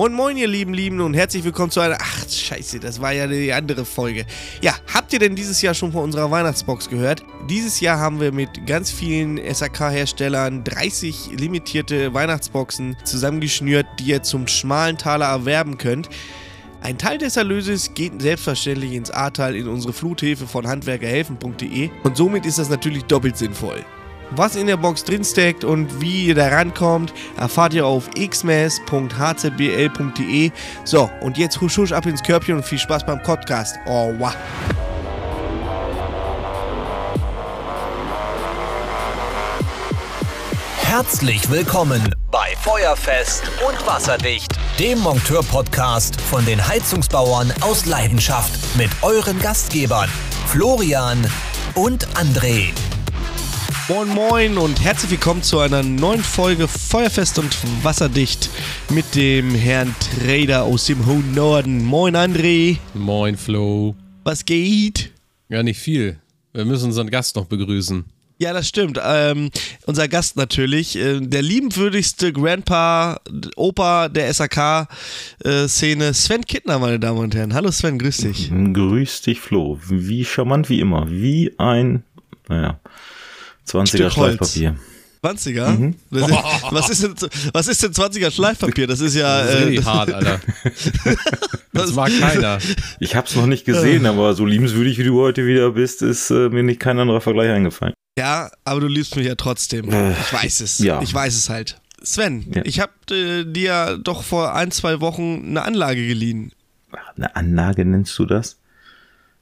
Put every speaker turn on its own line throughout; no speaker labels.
Moin moin ihr lieben Lieben und herzlich willkommen zu einer... Ach scheiße, das war ja die andere Folge. Ja, habt ihr denn dieses Jahr schon von unserer Weihnachtsbox gehört? Dieses Jahr haben wir mit ganz vielen SAK-Herstellern 30 limitierte Weihnachtsboxen zusammengeschnürt, die ihr zum schmalen Taler erwerben könnt. Ein Teil des Erlöses geht selbstverständlich ins Ahrtal in unsere Fluthilfe von handwerkerhelfen.de und somit ist das natürlich doppelt sinnvoll. Was in der Box drin steckt und wie ihr da rankommt, erfahrt ihr auf xmas.hzbl.de. So, und jetzt husch husch ab ins Körbchen und viel Spaß beim Podcast. Oh, wow.
Herzlich willkommen bei Feuerfest und Wasserdicht, dem Monteur-Podcast von den Heizungsbauern aus Leidenschaft mit euren Gastgebern Florian und André.
Moin Moin und herzlich willkommen zu einer neuen Folge Feuerfest und Wasserdicht mit dem Herrn Trader aus dem hohen Norden. Moin André.
Moin Flo.
Was geht?
Ja, nicht viel. Wir müssen unseren Gast noch begrüßen.
Ja, das stimmt. Ähm, unser Gast natürlich, äh, der liebenswürdigste Grandpa, Opa der SAK-Szene, Sven Kittner, meine Damen und Herren. Hallo Sven, grüß dich.
Grüß dich, Flo. Wie charmant wie immer. Wie ein, naja, 20er Schleifpapier.
20er? Mhm. Ist, was, ist denn, was ist denn 20er Schleifpapier? Das ist ja.
Das ist äh, hart, Alter. das mag keiner.
Ich hab's noch nicht gesehen, aber so liebenswürdig wie du heute wieder bist, ist äh, mir nicht kein anderer Vergleich eingefallen.
Ja, aber du liebst mich ja trotzdem. Äh, ich weiß es. Ja. Ich weiß es halt. Sven, ja. ich habe äh, dir doch vor ein, zwei Wochen eine Anlage geliehen.
Eine Anlage nennst du das?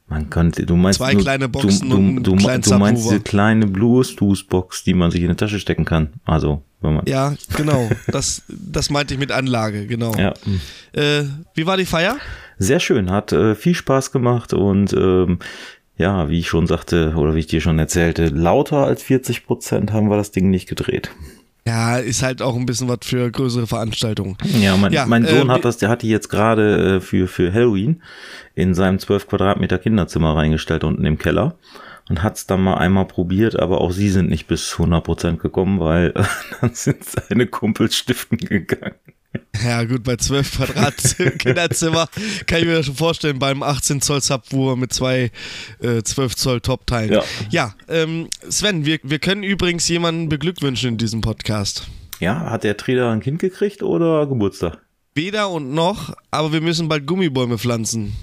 Man könnte, du meinst
zwei nur, kleine Boxen
du, du,
und
du, du meinst diese kleine Bluetooth-Box, die man sich in die Tasche stecken kann. Also, wenn man.
Ja, genau. Das, das meinte ich mit Anlage, genau.
Ja.
Äh, wie war die Feier?
Sehr schön, hat äh, viel Spaß gemacht und ähm, ja, wie ich schon sagte oder wie ich dir schon erzählte, lauter als 40 Prozent haben wir das Ding nicht gedreht.
Ja, ist halt auch ein bisschen was für größere Veranstaltungen.
Ja, mein, ja, mein Sohn äh, hat das, der hat die jetzt gerade äh, für, für Halloween in seinem 12 Quadratmeter Kinderzimmer reingestellt unten im Keller und hat es dann mal einmal probiert, aber auch sie sind nicht bis 100 Prozent gekommen, weil äh, dann sind seine Kumpels stiften gegangen.
Ja, gut, bei 12 Quadrat Kinderzimmer kann ich mir das schon vorstellen, beim 18 Zoll Subwoofer mit zwei äh, 12 Zoll Top-Teilen. Ja, ja ähm, Sven, wir, wir können übrigens jemanden beglückwünschen in diesem Podcast.
Ja, hat der Trainer ein Kind gekriegt oder Geburtstag?
Weder und noch, aber wir müssen bald Gummibäume pflanzen.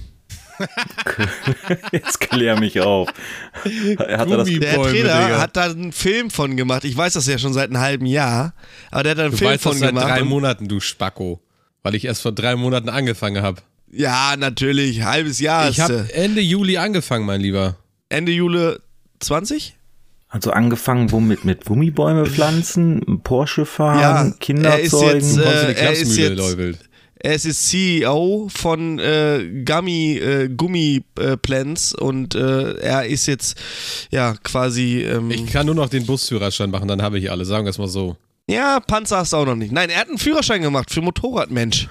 Jetzt klär mich auf.
Hat er das der Trainer Digga. hat da einen Film von gemacht. Ich weiß das ja schon seit einem halben Jahr, aber der hat da einen
du
Film
weißt
von
das seit
gemacht.
drei Monaten, du Spacko. Weil ich erst vor drei Monaten angefangen habe.
Ja, natürlich. Halbes Jahr.
Ich habe Ende Juli angefangen, mein Lieber.
Ende Juli 20?
Also angefangen womit? Mit Gummibäume pflanzen, Porsche fahren, ja, Kinder er ist Jetzt,
äh, er ist jetzt, er ist CEO von äh, Gummy, äh, Gummi äh, Plans und äh, er ist jetzt ja quasi. Ähm,
ich kann nur noch den Busführerschein machen, dann habe ich alle. Sagen wir es mal so.
Ja, Panzer hast du auch noch nicht. Nein, er hat einen Führerschein gemacht für Motorradmensch.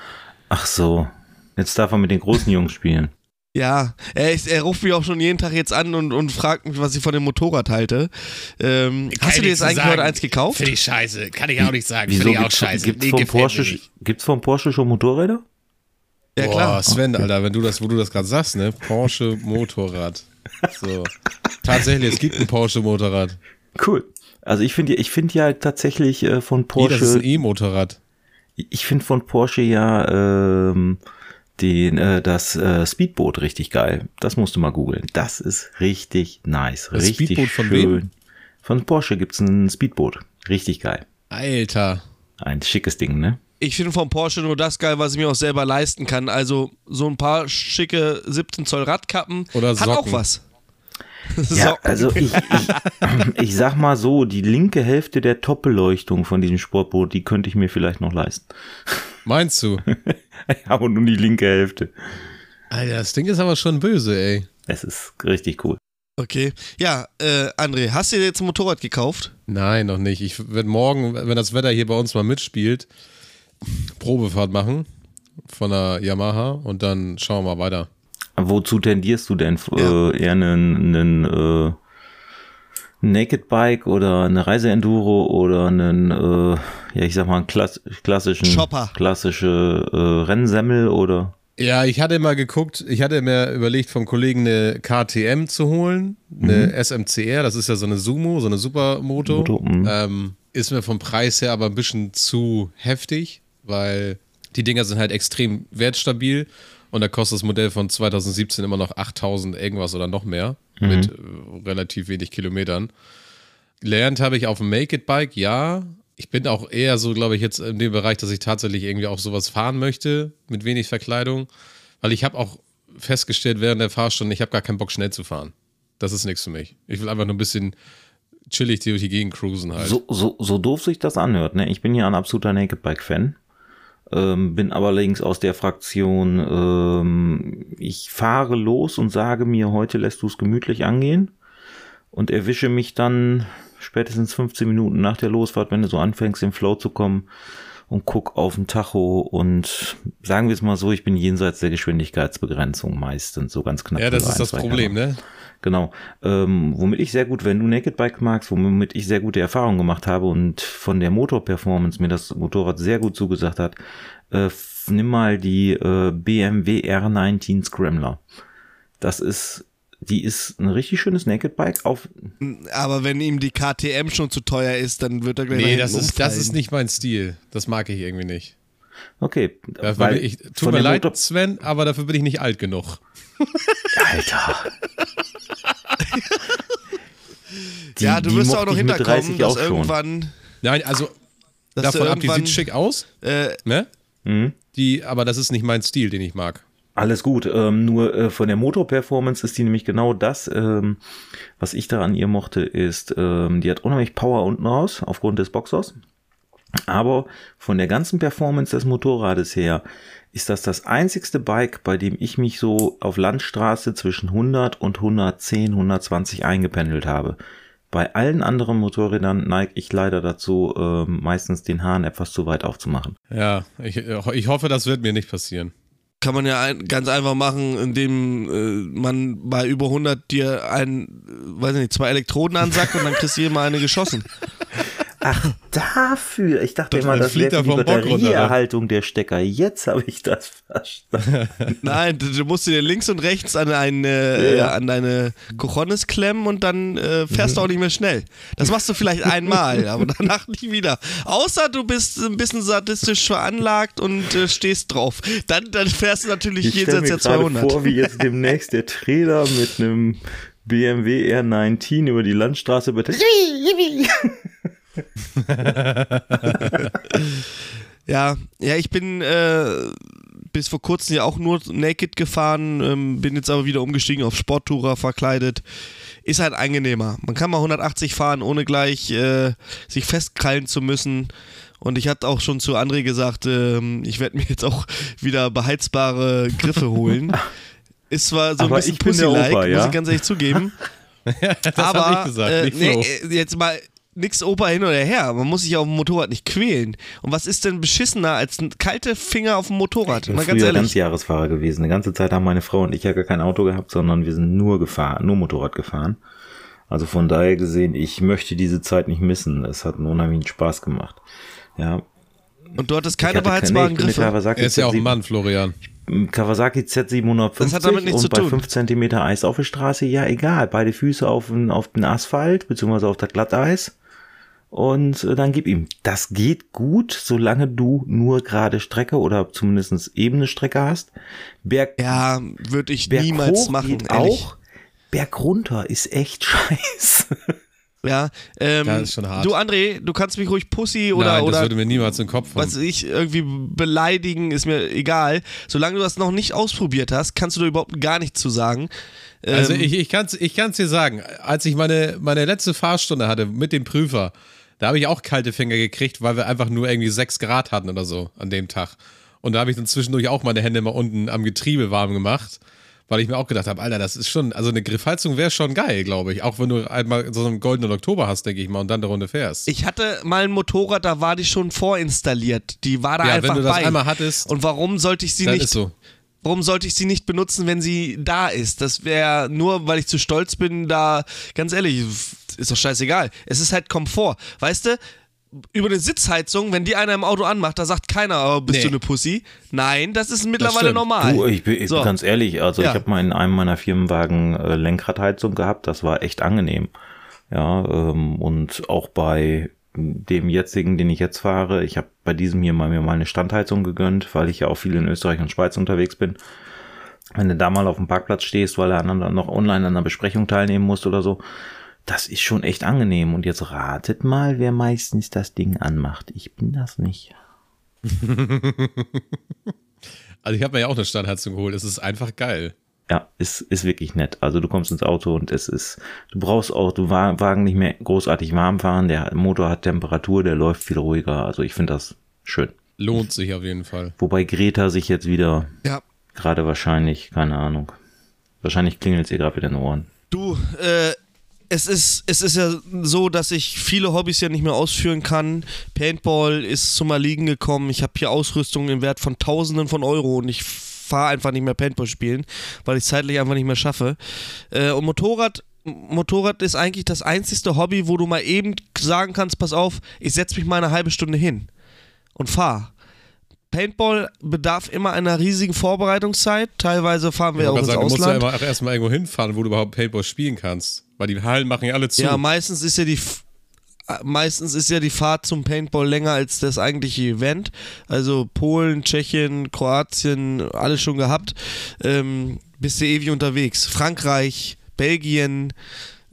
Ach so. Jetzt darf er mit den großen Jungs spielen.
Ja, er, ist, er ruft mich auch schon jeden Tag jetzt an und, und fragt mich, was ich von dem Motorrad halte. Ähm, hast du dir jetzt eigentlich sagen. heute eins gekauft?
Finde ich scheiße. Kann ich auch nicht sagen. Finde ich auch scheiße.
Gibt's vom, Porsche, gibt's vom Porsche schon Motorräder?
Ja, klar. Boah, Sven, okay. Alter, wenn du das, wo du das gerade sagst, ne? Porsche Motorrad. So. Tatsächlich, es gibt ein Porsche Motorrad.
Cool. Also ich finde ich finde ja tatsächlich äh, von Porsche. Nee,
das ist ein E-Motorrad.
Ich finde von Porsche ja ähm, den, äh, das äh, Speedboot richtig geil. Das musst du mal googeln. Das ist richtig nice. Das richtig Speedboot
von
schön.
Wem?
Von Porsche gibt's ein Speedboot. Richtig geil.
Alter.
Ein schickes Ding, ne?
Ich finde vom Porsche nur das geil, was ich mir auch selber leisten kann. Also so ein paar schicke 17 Zoll Radkappen
Oder
hat auch was.
Ja, also ich, ich, ich sag mal so, die linke Hälfte der Top-Beleuchtung von diesem Sportboot, die könnte ich mir vielleicht noch leisten.
Meinst du?
aber nur die linke Hälfte.
Alter, das Ding ist aber schon böse, ey.
Es ist richtig cool.
Okay. Ja, äh, André, hast du dir jetzt ein Motorrad gekauft?
Nein, noch nicht. Ich werde morgen, wenn das Wetter hier bei uns mal mitspielt, Probefahrt machen von der Yamaha und dann schauen wir mal weiter.
Wozu tendierst du denn? Ja. Äh, eher einen, einen, äh, Naked Bike oder eine Reiseenduro oder einen, äh, ja, ich sag mal, einen klass klassischen,
Chopper.
klassische äh, Rennsemmel oder?
Ja, ich hatte mal geguckt, ich hatte mir überlegt, vom Kollegen eine KTM zu holen, eine SMCR, das ist ja so eine Sumo, so eine Supermoto.
Moto, mhm.
ähm, ist mir vom Preis her aber ein bisschen zu heftig, weil die Dinger sind halt extrem wertstabil und da kostet das Modell von 2017 immer noch 8000 irgendwas oder noch mehr mit äh, relativ wenig Kilometern. Gelernt habe ich auf dem Make It Bike, ja. Ich bin auch eher so, glaube ich, jetzt in dem Bereich, dass ich tatsächlich irgendwie auch sowas fahren möchte mit wenig Verkleidung, weil ich habe auch festgestellt während der Fahrstunde, ich habe gar keinen Bock schnell zu fahren. Das ist nichts für mich. Ich will einfach nur ein bisschen chillig durch die Gegend cruisen halt.
So, so, so doof sich das anhört, ne? Ich bin ja ein absoluter Naked Bike Fan. Ähm, bin allerdings aus der Fraktion, ähm, ich fahre los und sage mir, heute lässt du es gemütlich angehen und erwische mich dann spätestens 15 Minuten nach der Losfahrt, wenn du so anfängst, im Flow zu kommen und guck auf den Tacho und sagen wir es mal so, ich bin jenseits der Geschwindigkeitsbegrenzung meistens, so ganz knapp.
ja, das ist das Problem, ne?
Genau. Ähm, womit ich sehr gut, wenn du Naked Bike magst, womit ich sehr gute Erfahrungen gemacht habe und von der Motorperformance mir das Motorrad sehr gut zugesagt hat, äh, nimm mal die äh, BMW R19 Scrambler. Das ist, die ist ein richtig schönes Naked Bike auf,
Aber wenn ihm die KTM schon zu teuer ist, dann wird er gleich
Nee, das ist, das ist nicht mein Stil. Das mag ich irgendwie nicht.
okay,
Dafür bin ich, tut mir leid,
Motor-
Sven, aber dafür bin ich nicht alt genug.
Alter. Die-
ja, du wirst auch noch hinterkommen,
30
dass
schon.
irgendwann,
Nein, also davon ab, die sieht schick aus,
äh,
ne?
Mhm.
Die, aber das ist nicht mein Stil, den ich mag.
Alles gut, ähm, nur äh, von der Motorperformance ist die nämlich genau das, ähm, was ich da an ihr mochte, ist, ähm, die hat unheimlich Power unten raus, aufgrund des Boxers. Aber von der ganzen Performance des Motorrades her ist das das einzigste Bike, bei dem ich mich so auf Landstraße zwischen 100 und 110, 120 eingependelt habe. Bei allen anderen Motorrädern neige ich leider dazu, ähm, meistens den Hahn etwas zu weit aufzumachen.
Ja, ich, ich hoffe, das wird mir nicht passieren.
Kann man ja ein, ganz einfach machen, indem äh, man bei über 100 dir ein, äh, weiß nicht, zwei Elektroden ansackt und dann kriegst du hier mal eine geschossen.
Ach, dafür. Ich dachte immer, das
fliegt
wäre die
ne?
Batterieerhaltung der Stecker. Jetzt habe ich das verstanden.
Nein, du, musst dir links und rechts an, eine, äh,
Ja.
an deine Cojones klemmen und dann äh, fährst du auch nicht mehr schnell. Das machst du vielleicht einmal, aber danach nicht wieder. Außer du bist ein bisschen sadistisch veranlagt und äh, stehst drauf. Dann, dann fährst du natürlich
Ich stelle
jenseits
mir
der
gerade
200.
vor, wie jetzt demnächst der Trailer mit einem BMW R19 über die Landstraße wird.
Ja, ja, ich bin äh, bis vor kurzem ja auch nur Naked gefahren, ähm, bin jetzt aber wieder umgestiegen auf Sporttourer verkleidet. Ist halt angenehmer. Man kann mal 180 fahren, ohne gleich äh, sich festkrallen zu müssen. Und ich hatte auch schon zu André gesagt, ähm, ich werde mir jetzt auch wieder beheizbare Griffe holen. Ist zwar so
Aber
ein bisschen Pussy-like,
ja?
muss ich ganz ehrlich zugeben.
Das
aber
ich gesagt,
äh, nee, jetzt mal nix Opa hin oder her. Man muss sich auf dem Motorrad nicht quälen. Und was ist denn beschissener als ein kalte Finger auf dem Motorrad?
Ich bin
Mal ganz
früher
ehrlich.
Ganzjahresfahrer gewesen. Eine ganze Zeit haben meine Frau und ich ja gar kein Auto gehabt, sondern wir sind nur gefahren, nur Motorrad gefahren. Also von daher gesehen, ich möchte diese Zeit nicht missen. Es hat einen unheimlichen Spaß gemacht. Ja.
Und du hattest keine
keine-
beheizbaren
ich bin eine
Griffe.
Er ist ja auch ein
Z7
Mann, Florian.
Kawasaki Z750
Das hat damit nichts
und
zu
bei
tun.
5 cm Eis auf der Straße, ja egal, beide Füße auf den, auf den Asphalt, beziehungsweise auf das Glatteis und äh, dann gib ihm. Das geht gut, solange du nur gerade Strecke oder zumindest ebene Strecke hast. Berg,
Ja, würde ich
Berg
niemals
hoch
machen,
geht auch. Berg runter ist echt scheiße.
Ja, ähm,
Ja, ist schon hart.
du André, du kannst mich ruhig Pussy oder,
Nein, das
oder
würde mir niemals in den Kopf
was
kommen.
weiß ich, irgendwie beleidigen, ist mir egal. Solange du das noch nicht ausprobiert hast, kannst du da überhaupt gar nichts zu sagen.
Also
Ähm,
ich, ich kann es ich kann's dir sagen, als ich meine, meine letzte Fahrstunde hatte mit dem Prüfer, da habe ich auch kalte Finger gekriegt, weil wir einfach nur irgendwie 6 Grad hatten oder so an dem Tag. Und da habe ich dann zwischendurch auch meine Hände mal unten am Getriebe warm gemacht, weil ich mir auch gedacht habe, Alter, das ist schon, also eine Griffheizung wäre schon geil, glaube ich. Auch wenn du einmal so einen goldenen Oktober hast, denke ich mal, und dann eine Runde fährst.
Ich hatte mal ein Motorrad, da war die schon vorinstalliert. Die war da
Ja,
einfach
wenn du das
bei.
einmal hattest,
Und warum sollte ich sie nicht?
ist so.
Warum sollte ich sie nicht benutzen, wenn sie da ist? Das wäre nur, weil ich zu stolz bin, da, ganz ehrlich, ist doch scheißegal. Es ist halt Komfort. Weißt du, über eine Sitzheizung, wenn die einer im Auto anmacht, da sagt keiner, oh, bist
Nee.
du eine Pussy? Nein, das ist mittlerweile
stimmt.
normal.
Du, ich bin ich
So.
bin ganz ehrlich, also
Ja.
ich habe mal in einem meiner Firmenwagen äh, Lenkradheizung gehabt, das war echt angenehm. Ja, ähm, und auch bei dem jetzigen, den ich jetzt fahre, ich habe bei diesem hier mal mir mal eine Standheizung gegönnt, weil ich ja auch viel in Österreich und Schweiz unterwegs bin. Wenn du da mal auf dem Parkplatz stehst, weil aneinander noch online an einer Besprechung teilnehmen musst oder so, das ist schon echt angenehm. Und jetzt ratet mal, wer meistens das Ding anmacht. Ich bin das nicht.
Also ich habe mir ja auch eine Standheizung geholt. Es ist einfach geil.
Ja, ist, ist wirklich nett. Also du kommst ins Auto und es ist, du brauchst auch, du Wa- Wagen nicht mehr großartig warm fahren, der Motor hat Temperatur, der läuft viel ruhiger. Also ich finde das schön.
Lohnt sich auf jeden Fall.
Wobei Greta sich jetzt wieder
Ja.
gerade wahrscheinlich, keine Ahnung, wahrscheinlich klingelt sie gerade wieder in den Ohren.
Du, äh, es ist, es ist ja so, dass ich viele Hobbys ja nicht mehr ausführen kann. Paintball ist zum Erliegen gekommen. Ich habe hier Ausrüstung im Wert von Tausenden von Euro und ich fahre einfach nicht mehr Paintball spielen, weil ich zeitlich einfach nicht mehr schaffe. Äh, und Motorrad, Motorrad ist eigentlich das einzigste Hobby, wo du mal eben sagen kannst, pass auf, ich setze mich mal eine halbe Stunde hin und fahr. Paintball bedarf immer einer riesigen Vorbereitungszeit. Teilweise fahren wir auch ins
sagen, du musst ja
Ausland.
erstmal irgendwo hinfahren, wo du überhaupt Paintball spielen kannst. Weil die Hallen machen ja alle zu.
Ja, meistens ist ja die meistens ist ja die Fahrt zum Paintball länger als das eigentliche Event. Also Polen, Tschechien, Kroatien, alles schon gehabt. Ähm, bist du ewig unterwegs. Frankreich, Belgien.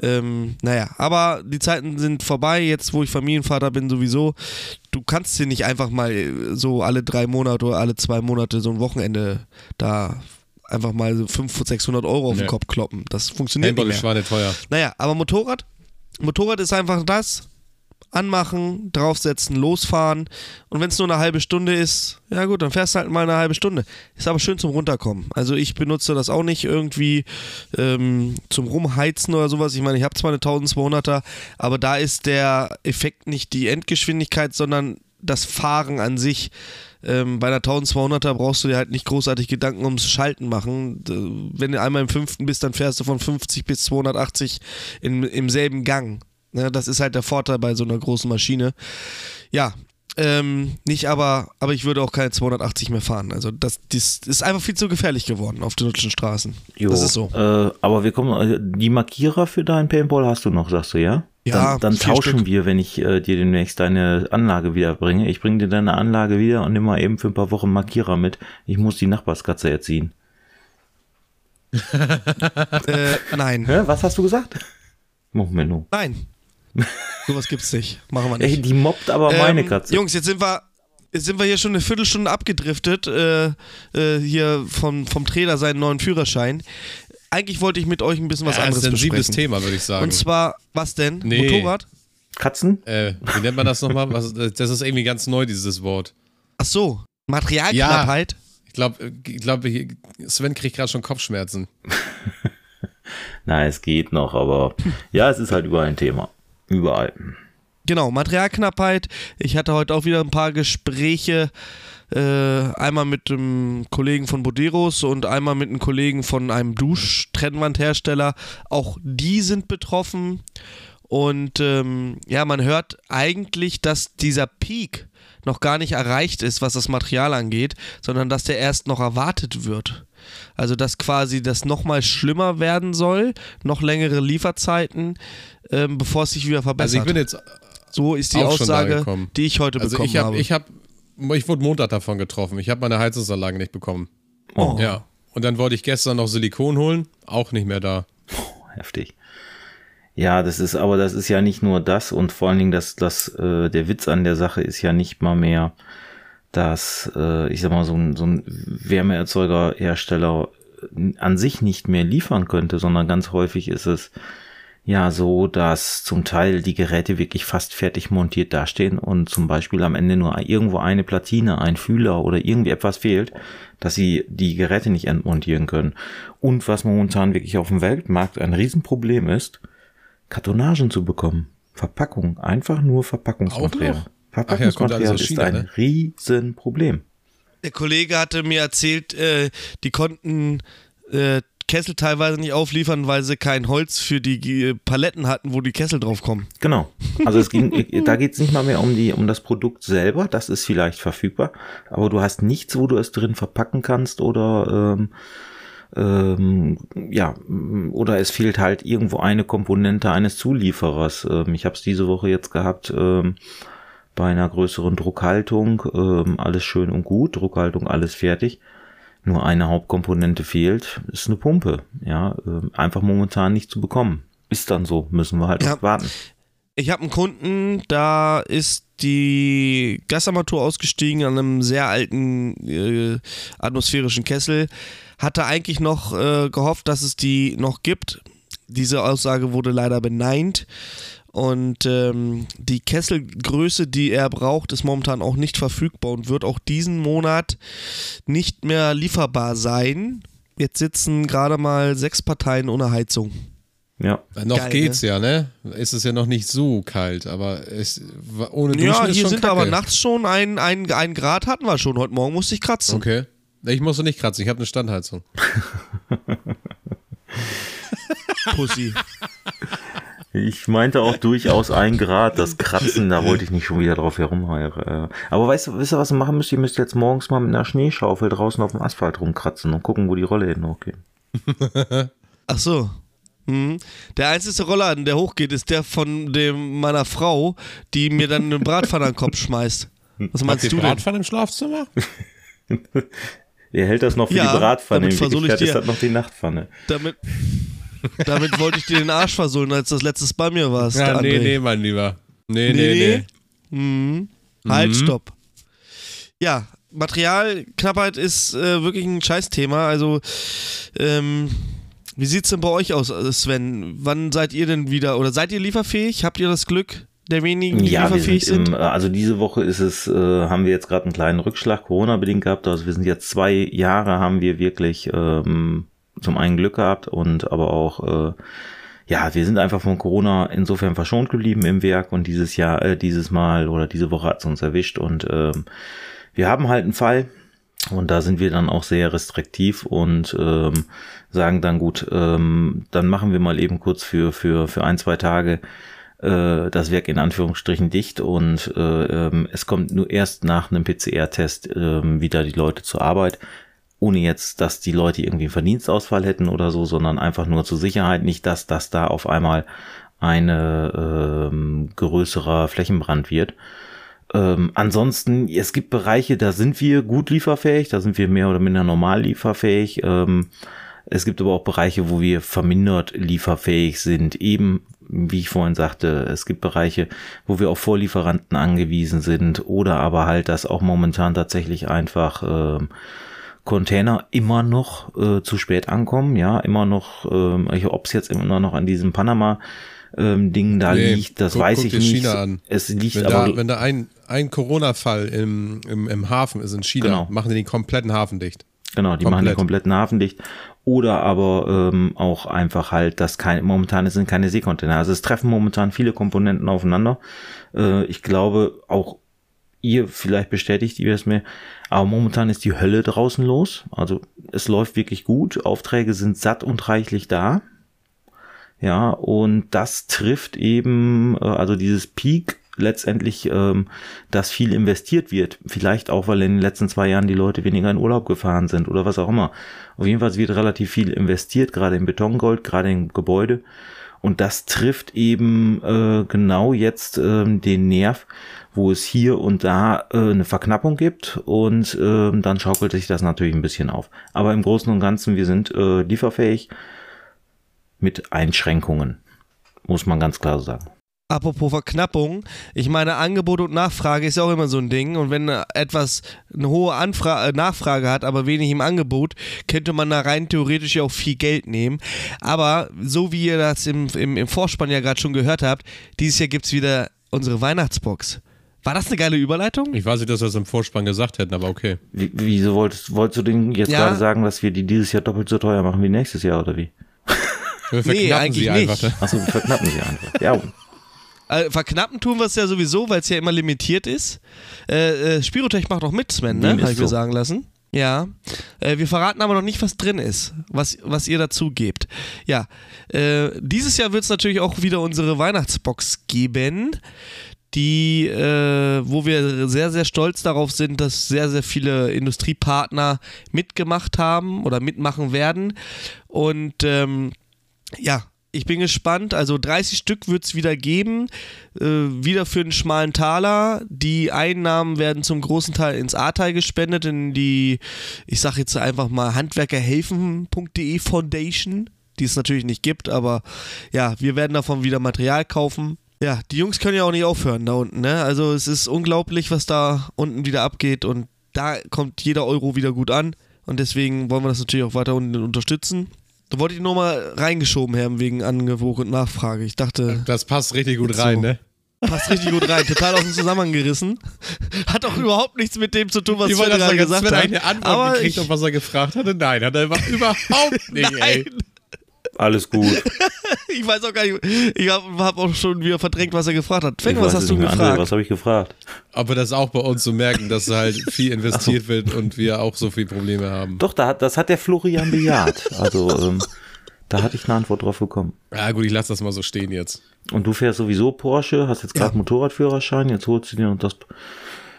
Ähm, naja, aber die Zeiten sind vorbei, jetzt wo ich Familienvater bin sowieso. Du kannst dir nicht einfach mal äh, so alle drei Monate oder alle zwei Monate so ein Wochenende da einfach mal so 500, 600 Euro auf den
Nee.
Kopf kloppen. Das funktioniert
Paintball
nicht
ist
mehr.
schweineteuer.
Naja, aber Motorrad? Motorrad ist einfach das. Anmachen, draufsetzen, losfahren. Und wenn es nur eine halbe Stunde ist, ja gut, dann fährst du halt mal eine halbe Stunde. Ist aber schön zum Runterkommen. Also ich benutze das auch nicht irgendwie ähm, zum Rumheizen oder sowas. Ich meine, ich habe zwar eine 1200er, aber da ist der Effekt nicht die Endgeschwindigkeit, sondern das Fahren an sich. Ähm, bei einer 1200er brauchst du dir halt nicht großartig Gedanken ums Schalten machen. Wenn du einmal im fünften bist, dann fährst du von 50 bis 280 in, im selben Gang. Ne, das ist halt der Vorteil bei so einer großen Maschine. Ja, ähm, nicht aber, aber ich würde auch keine 280 mehr fahren. Also das, das ist einfach viel zu gefährlich geworden auf den deutschen Straßen.
Jo,
Das ist so.
Äh, aber wir kommen, äh, die Markierer für deinen Paintball hast du noch, sagst du, ja?
Ja,
Dann, dann tauschen
Stück.
wir, wenn ich äh, dir demnächst deine Anlage wiederbringe. Ich bringe dir deine Anlage wieder und nimm mal eben für ein paar Wochen Markierer mit. Ich muss die Nachbarskatze erziehen.
Äh, nein,
Hä? Was hast du gesagt? Moment
nein. Sowas gibt's nicht. Machen wir
Ey,
nicht.
die mobbt aber meine
Ähm,
Katze.
Jungs, jetzt sind wir, jetzt sind wir hier schon eine Viertelstunde abgedriftet, äh, äh, hier vom, vom Trainer seinen neuen Führerschein. Eigentlich wollte ich mit euch ein bisschen was
ja,
anderes
ein sensibles
besprechen.
Thema, würde ich sagen.
Und zwar, was denn?
Nee.
Motorrad?
Katzen?
äh, wie nennt man das nochmal? Was, das ist irgendwie ganz neu, dieses Wort.
Ach so, Materialknappheit?
Ich glaube, ich glaub, Sven kriegt gerade schon Kopfschmerzen.
Na, es geht noch, aber ja, es ist halt überall ein Thema. Überall.
Genau, Materialknappheit. Ich hatte heute auch wieder ein paar Gespräche. Äh, einmal mit dem Kollegen von Boderos und einmal mit einem Kollegen von einem Duschtrennwandhersteller. Auch die sind betroffen. Und ähm, ja, man hört eigentlich, dass dieser Peak noch gar nicht erreicht ist, was das Material angeht, sondern dass der erst noch erwartet wird. Also dass quasi das nochmal schlimmer werden soll, noch längere Lieferzeiten, ähm, bevor es sich wieder
Also
verbessert.
ich bin jetzt,
So ist die Aussage,
gekommen.
die ich heute
also
bekommen
ich habe,
habe.
ich habe, ich wurde Montag davon getroffen. Ich habe meine Heizungsanlagen nicht bekommen.
Oh,
Ja. Und dann wollte ich gestern noch Silikon holen, auch nicht mehr da.
heftig. Ja, das ist, aber das ist ja nicht nur das und vor allen Dingen das, das, äh, der Witz an der Sache ist ja nicht mal mehr, dass, äh, ich sag mal, so ein, so ein Wärmeerzeugerhersteller an sich nicht mehr liefern könnte, sondern ganz häufig ist es ja so, dass zum Teil die Geräte wirklich fast fertig montiert dastehen und zum Beispiel am Ende nur irgendwo eine Platine, ein Fühler oder irgendwie etwas fehlt, dass sie die Geräte nicht entmontieren können. Und was momentan wirklich auf dem Weltmarkt ein Riesenproblem ist, Kartonagen zu bekommen. Verpackung, einfach nur Verpackungsmaterial.
Ja,
Verpackungsmaterial
aus
ist
China,
ein
ne?
Riesenproblem.
Der Kollege hatte mir erzählt, äh, die konnten äh, Kessel teilweise nicht aufliefern, weil sie kein Holz für die äh, Paletten hatten, wo die Kessel drauf kommen.
Genau. Also es ging, da geht es nicht mal mehr um die, um das Produkt selber, das ist vielleicht verfügbar, aber du hast nichts, wo du es drin verpacken kannst oder ähm, ähm, ja, oder es fehlt halt irgendwo eine Komponente eines Zulieferers. Ähm, ich habe es diese Woche jetzt gehabt ähm, bei einer größeren Druckhaltung, ähm, alles schön und gut, Druckhaltung alles fertig. Nur eine Hauptkomponente fehlt, ist eine Pumpe. Ja, ähm, einfach momentan nicht zu bekommen. Ist dann so, müssen wir halt
Ja.
warten.
Ich habe einen Kunden, da ist die Gasarmatur ausgestiegen an einem sehr alten äh, atmosphärischen Kessel. Hatte eigentlich noch äh, gehofft, dass es die noch gibt. Diese Aussage wurde leider beneint. Und ähm, die Kesselgröße, die er braucht, ist momentan auch nicht verfügbar und wird auch diesen Monat nicht mehr lieferbar sein. Jetzt sitzen gerade mal sechs Parteien ohne Heizung.
Ja.
Noch
Geil,
geht's ja, ne? Ist es ja noch nicht so kalt, aber es war ohne Duschen
Ja,
ist
hier
schon
sind
kacke.
aber nachts schon ein, ein, ein Grad hatten wir schon. Heute Morgen musste ich kratzen.
Okay. Ich musste nicht kratzen, ich habe eine Standheizung.
Pussy.
Ich meinte auch durchaus ein Grad, das Kratzen, da wollte ich nicht schon wieder drauf herumheuern. Aber weißt du, wisst ihr, was ihr machen müsst? Ihr müsst jetzt morgens mal mit einer Schneeschaufel draußen auf dem Asphalt rumkratzen und gucken, wo die Rolle hin hochgeht.
Ach so. Mhm. Der einzige Roller, der hochgeht, ist der von dem meiner Frau, die mir dann eine Bratpfanne an den Kopf schmeißt. Was meinst
ihr
du denn?
Bratpfanne im Schlafzimmer?
Ihr hält das noch für
Ja,
die Bratpfanne.
damit
In
ich
Wirklichkeit ist
dir.
das noch die Nachtpfanne.
Damit, damit wollte ich dir den Arsch versohlen, als das letztes bei mir warst.
Ja, nee,
André.
nee, mein Lieber. Nee, nee,
Nee,
nee.
Mhm. Halt, stopp. Ja, Materialknappheit ist äh, wirklich ein Scheißthema. Also, ähm, wie sieht's denn bei euch aus, äh, Sven? Wann seid ihr denn wieder oder seid ihr lieferfähig? Habt ihr das Glück der wenigen, die
Ja,
lieferfähig
sind,
sind?
im, also diese Woche ist es, äh, haben wir jetzt gerade einen kleinen Rückschlag Corona-bedingt gehabt. Also wir sind jetzt zwei Jahre haben wir wirklich ähm, zum einen Glück gehabt und aber auch, äh, ja, wir sind einfach von Corona insofern verschont geblieben im Werk und dieses Jahr, äh, dieses Mal oder diese Woche hat es uns erwischt und ähm, wir haben halt einen Fall, und da sind wir dann auch sehr restriktiv und ähm, sagen dann gut, ähm, dann machen wir mal eben kurz für, für, für ein, zwei Tage äh, das Werk in Anführungsstrichen dicht und äh, ähm, es kommt nur erst nach einem PCR-Test ähm, wieder die Leute zur Arbeit. Ohne jetzt, dass die Leute irgendwie einen Verdienstausfall hätten oder so, sondern einfach nur zur Sicherheit, nicht, dass das da auf einmal eine ähm, größerer Flächenbrand wird. Ähm, ansonsten, es gibt Bereiche, da sind wir gut lieferfähig, da sind wir mehr oder minder normal lieferfähig. Ähm, es gibt aber auch Bereiche, wo wir vermindert lieferfähig sind. Eben, wie ich vorhin sagte, es gibt Bereiche, wo wir auf Vorlieferanten angewiesen sind oder aber halt, dass auch momentan tatsächlich einfach ähm, Container immer noch äh, zu spät ankommen. Ja, immer noch, ähm, ob es jetzt immer noch an diesem Panama ähm, Ding da
Nee,
liegt, das
guck-
weiß
guck
ich nicht.
China an.
Es liegt
Wenn
aber
da, wenn da ein, ein Corona-Fall im, im, im Hafen ist in China,
Genau.
machen die den kompletten Hafen dicht.
Genau, die machen den
Komplett.
kompletten Hafen dicht. Oder aber ähm, auch einfach halt, dass kein, momentan sind keine Seekontainer. Also es treffen momentan viele Komponenten aufeinander. Äh, ich glaube, auch ihr vielleicht bestätigt ihr es mir, aber momentan ist die Hölle draußen los. Also es läuft wirklich gut. Aufträge sind satt und reichlich da. Ja, und das trifft eben, äh, also dieses Peak letztendlich, ähm, dass viel investiert wird. Vielleicht auch, weil in den letzten zwei Jahren die Leute weniger in Urlaub gefahren sind oder was auch immer. Auf jeden Fall wird relativ viel investiert, gerade in Betongold, gerade in Gebäude. Und das trifft eben äh, genau jetzt ähm, den Nerv, wo es hier und da äh, eine Verknappung gibt und ähm, dann schaukelt sich das natürlich ein bisschen auf. Aber im Großen und Ganzen, wir sind äh, lieferfähig mit Einschränkungen, muss man ganz klar sagen.
Apropos Verknappung, ich meine, Angebot und Nachfrage ist ja auch immer so ein Ding. Und wenn äh, etwas eine hohe Anfra äh, Nachfrage hat, aber wenig im Angebot, könnte man da rein theoretisch ja auch viel Geld nehmen. Aber so wie ihr das im, im, im Vorspann ja gerade schon gehört habt, dieses Jahr gibt es wieder unsere Weihnachtsbox. War das eine geile Überleitung?
Ich weiß nicht, dass wir das im Vorspann gesagt hätten, aber okay.
Wie, wieso wolltest, wolltest du denn jetzt
Ja.
gerade sagen, dass wir die dieses Jahr doppelt so teuer machen wie nächstes Jahr oder wie?
Wir
Nee,
verknappen
eigentlich
sie einfach.
nicht.
ne?
Achso, wir verknappen sie einfach. Ja,
Äh, verknappen tun wir es ja sowieso, weil es ja immer limitiert ist. Äh, äh, Spirotech macht auch mit, Sven, ne? Habe ich mir
so.
sagen lassen. Ja. Äh, wir verraten aber noch nicht, was drin ist, was, was ihr dazu gebt. Ja. Äh, dieses Jahr wird es natürlich auch wieder unsere Weihnachtsbox geben die, äh, wo wir sehr, sehr stolz darauf sind, dass sehr, sehr viele Industriepartner mitgemacht haben oder mitmachen werden. Und ähm, ja, ich bin gespannt. Also 30 Stück wird es wieder geben, äh, wieder für einen schmalen Taler. Die Einnahmen werden zum großen Teil ins Ahrtal gespendet, in die, ich sage jetzt einfach mal, handwerkerhelfen.de Foundation, die es natürlich nicht gibt, aber ja, wir werden davon wieder Material kaufen. Ja, die Jungs können ja auch nicht aufhören da unten, ne? Also es ist unglaublich, was da unten wieder abgeht und da kommt jeder Euro wieder gut an und deswegen wollen wir das natürlich auch weiter unten unterstützen. Da wollte ich nur mal reingeschoben haben wegen Angebot und Nachfrage. Ich dachte,
Das passt richtig gut
So.
rein, ne?
passt richtig gut rein, total aus dem Zusammenhang gerissen. Hat auch überhaupt nichts mit dem zu tun, was
Ich
Sven gerade gesagt
Sven
hat.
eine Antwort gekriegt,
ich,
auf was er gefragt hatte. Nein, hat er über- überhaupt nicht, ey.
Alles gut.
ich weiß auch gar nicht. Ich habe hab auch schon wieder verdrängt, was er gefragt hat. Feng,
Ich
was
weiß
hast du gefragt?
Was habe ich gefragt?
Ob wir das auch bei uns so merken, dass halt viel investiert wird und wir auch so viele Probleme haben.
Doch, da hat, das hat der Florian bejaht. Also, ähm, da hatte ich eine Antwort drauf bekommen.
Ja gut, ich lasse das mal so stehen jetzt.
Und du fährst sowieso Porsche, hast jetzt gerade
Ja.
Motorradführerschein, jetzt holst du dir noch das,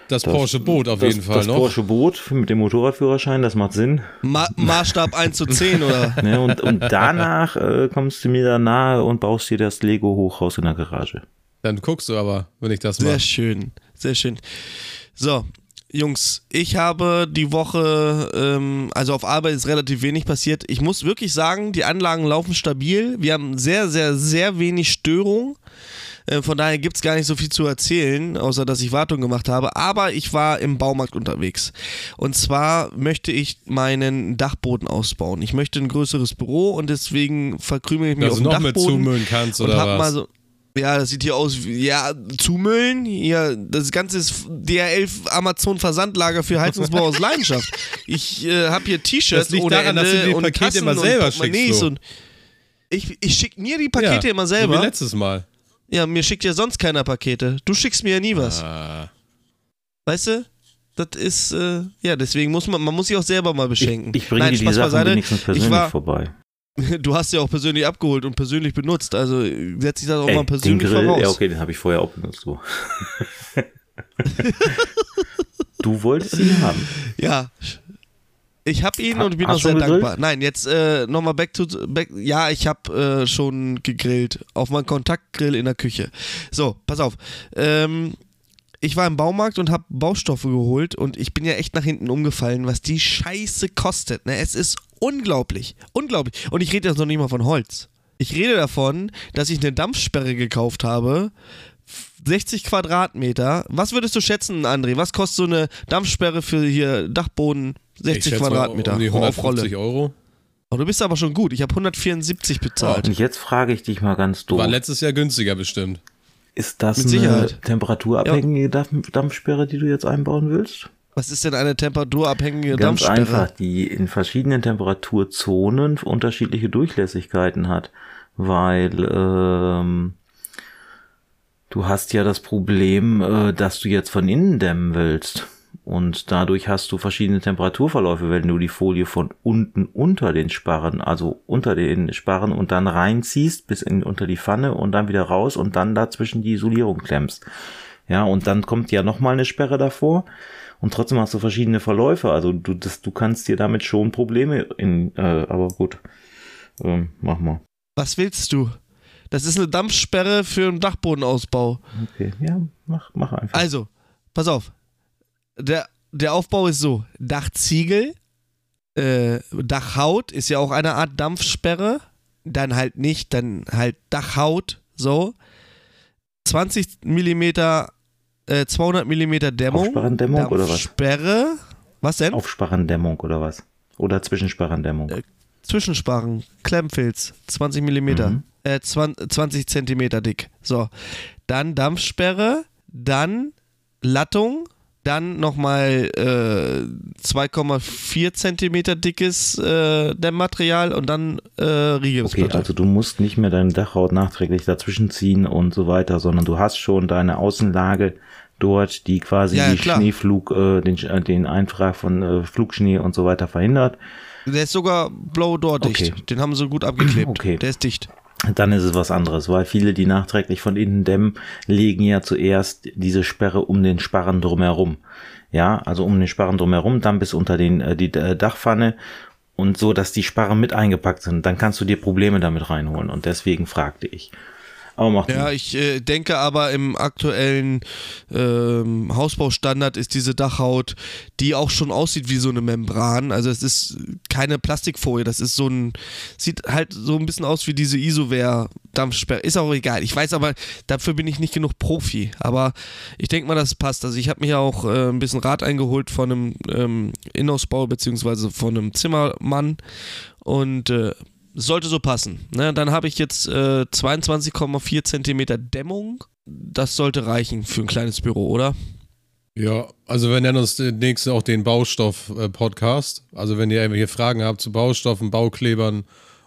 Das,
das
Porsche Boot auf
das,
jeden Fall
das
noch.
Porsche Boot mit dem Motorradführerschein, das macht Sinn.
Ma Maßstab 1 zu 10 oder?
Ne? Und, und danach äh, kommst du mir da nahe und baust dir das Lego-Hochhaus in der Garage.
Dann guckst du aber, wenn ich das
Sehr
mache.
schön, sehr schön. So, Jungs, ich habe die Woche, ähm, also auf Arbeit ist relativ wenig passiert. Ich muss wirklich sagen, die Anlagen laufen stabil. Wir haben sehr, sehr, sehr wenig Störung. Äh, Von daher gibt es gar nicht so viel zu erzählen, außer dass ich Wartung gemacht habe. Aber ich war im Baumarkt unterwegs. Und zwar möchte ich meinen Dachboden ausbauen. Ich möchte ein größeres Büro und deswegen verkrümel ich mich
Dass
auf
du
den
noch mit
Dachboden
zumüllen kannst
und
oder
hab mal
was?
so. Ja, das sieht hier aus wie, ja, zumüllen. Hier, das Ganze ist DHL Amazon Versandlager für Heizungsbau aus Leidenschaft. Ich äh, habe hier T-Shirts ohne
daran, dass
Ende
du die
und
Pakete
Tassen
immer selber
und
schickst,
und ich, ich schicke mir die Pakete immer
So
selber.
wie letztes Mal.
Ja, mir schickt ja sonst keiner Pakete. Du schickst mir ja nie was.
Ah.
Weißt du? Das ist, äh, ja, deswegen muss man, man muss sich auch selber mal
Ich,
beschenken.
ich bringe dir die
Spaß
Sachen
beiseite.
wenigstens persönlich
Ich war,
vorbei.
du hast ja auch persönlich abgeholt und persönlich benutzt. Also setz dich das auch
Ey,
mal
den
persönlich
Grill,
voraus.
ja okay, den habe ich vorher auch benutzt. So. du wolltest ihn haben.
Ja. Ich habe ihn
Ha-
und bin auch sehr
gegrillt?
dankbar. Nein, jetzt äh, nochmal back to back. Ja, ich habe äh, schon gegrillt auf meinem Kontaktgrill in der Küche. So, pass auf. Ähm, ich war im Baumarkt und habe Baustoffe geholt und ich bin ja echt nach hinten umgefallen, was die Scheiße kostet. Ne? Es ist unglaublich, unglaublich. Und ich rede jetzt noch nicht mal von Holz. Ich rede davon, dass ich eine Dampfsperre gekauft habe. 60 Quadratmeter. Was würdest du schätzen, André? Was kostet so eine Dampfsperre für hier Dachboden?
Ich
60
schätze mal
Quadratmeter.
Um die
auf
150 Euro.
Oh, du bist aber schon gut. Ich habe 174 bezahlt.
Und jetzt frage ich dich mal ganz doof.
War letztes Jahr günstiger bestimmt.
Ist das
Mit
eine
Sicherheit.
temperaturabhängige Dampf- Dampfsperre, die du jetzt einbauen willst?
Was ist denn eine temperaturabhängige
Ganz
Dampfsperre?
einfach, die in verschiedenen Temperaturzonen unterschiedliche Durchlässigkeiten hat, weil ähm, du hast ja das Problem, äh, dass du jetzt von innen dämmen willst. Und dadurch hast du verschiedene Temperaturverläufe, wenn du die Folie von unten unter den Sparren, also unter den Sparren und dann reinziehst bis in, unter die Pfanne und dann wieder raus und dann dazwischen die Isolierung klemmst. Ja, und dann kommt ja nochmal eine Sperre davor und trotzdem hast du verschiedene Verläufe. Also du, das, du kannst dir damit schon Probleme in, äh, aber gut. Ähm, mach mal.
Was willst du? Das ist eine Dampfsperre für einen Dachbodenausbau.
Okay, ja, mach, mach einfach.
Also, pass auf. Der, der Aufbau ist so: Dachziegel, äh, Dachhaut ist ja auch eine Art Dampfsperre. Dann halt nicht, dann halt Dachhaut, so. 20 Millimeter, äh, 200 Millimeter Dämmung.
Aufsparrendämmung oder was?
Dampfsperre. Was denn?
Aufsparrendämmung oder was? Oder Zwischensparrendämmung.
Äh, Zwischensparren, Klemmfilz, 20 Millimeter,
Mhm.
äh, 20, 20 Zentimeter dick. So, dann Dampfsperre, dann Lattung, Dann nochmal äh, 2,4 Zentimeter dickes äh, Dämmmaterial und dann äh, Rigipsplatte.
Okay, also du musst nicht mehr deine Dachhaut nachträglich dazwischen ziehen und so weiter, sondern du hast schon deine Außenlage dort, die quasi
Ja, ja,
die. Schneeflug, äh, den, äh, den Eintrag von äh, Flugschnee und so weiter verhindert.
Der ist sogar Blow-Door-dicht.
Okay.
Den haben sie gut abgeklebt.
Okay.
Der ist dicht.
Dann ist es was anderes, weil viele, die nachträglich von innen dämmen, legen ja zuerst diese Sperre um den Sparren drumherum. Ja, also um den Sparren drumherum, dann bis unter den, äh, die äh, Dachpfanne und so, dass die Sparren mit eingepackt sind. Dann kannst du dir Probleme damit reinholen und deswegen fragte ich. Aber macht
Ja, ich äh, denke aber im aktuellen ähm, Hausbaustandard ist diese Dachhaut, die auch schon aussieht wie so eine Membran. Also es ist keine Plastikfolie, das ist so ein, sieht halt so ein bisschen aus wie diese Isoware-Dampfsperre. Ist auch egal. Ich weiß aber, dafür bin ich nicht genug Profi. Aber ich denke mal, das passt. Also ich habe mir auch äh, ein bisschen Rat eingeholt von einem ähm, beziehungsweise von einem Zimmermann und äh, sollte so passen. Ne? Dann habe ich jetzt äh, 22,4 Zentimeter Dämmung. Das sollte reichen für ein kleines Büro, oder?
Ja, also wir nennen uns demnächst auch den Baustoff-Podcast. Also wenn ihr irgendwelche Fragen habt zu Baustoffen, Bauklebern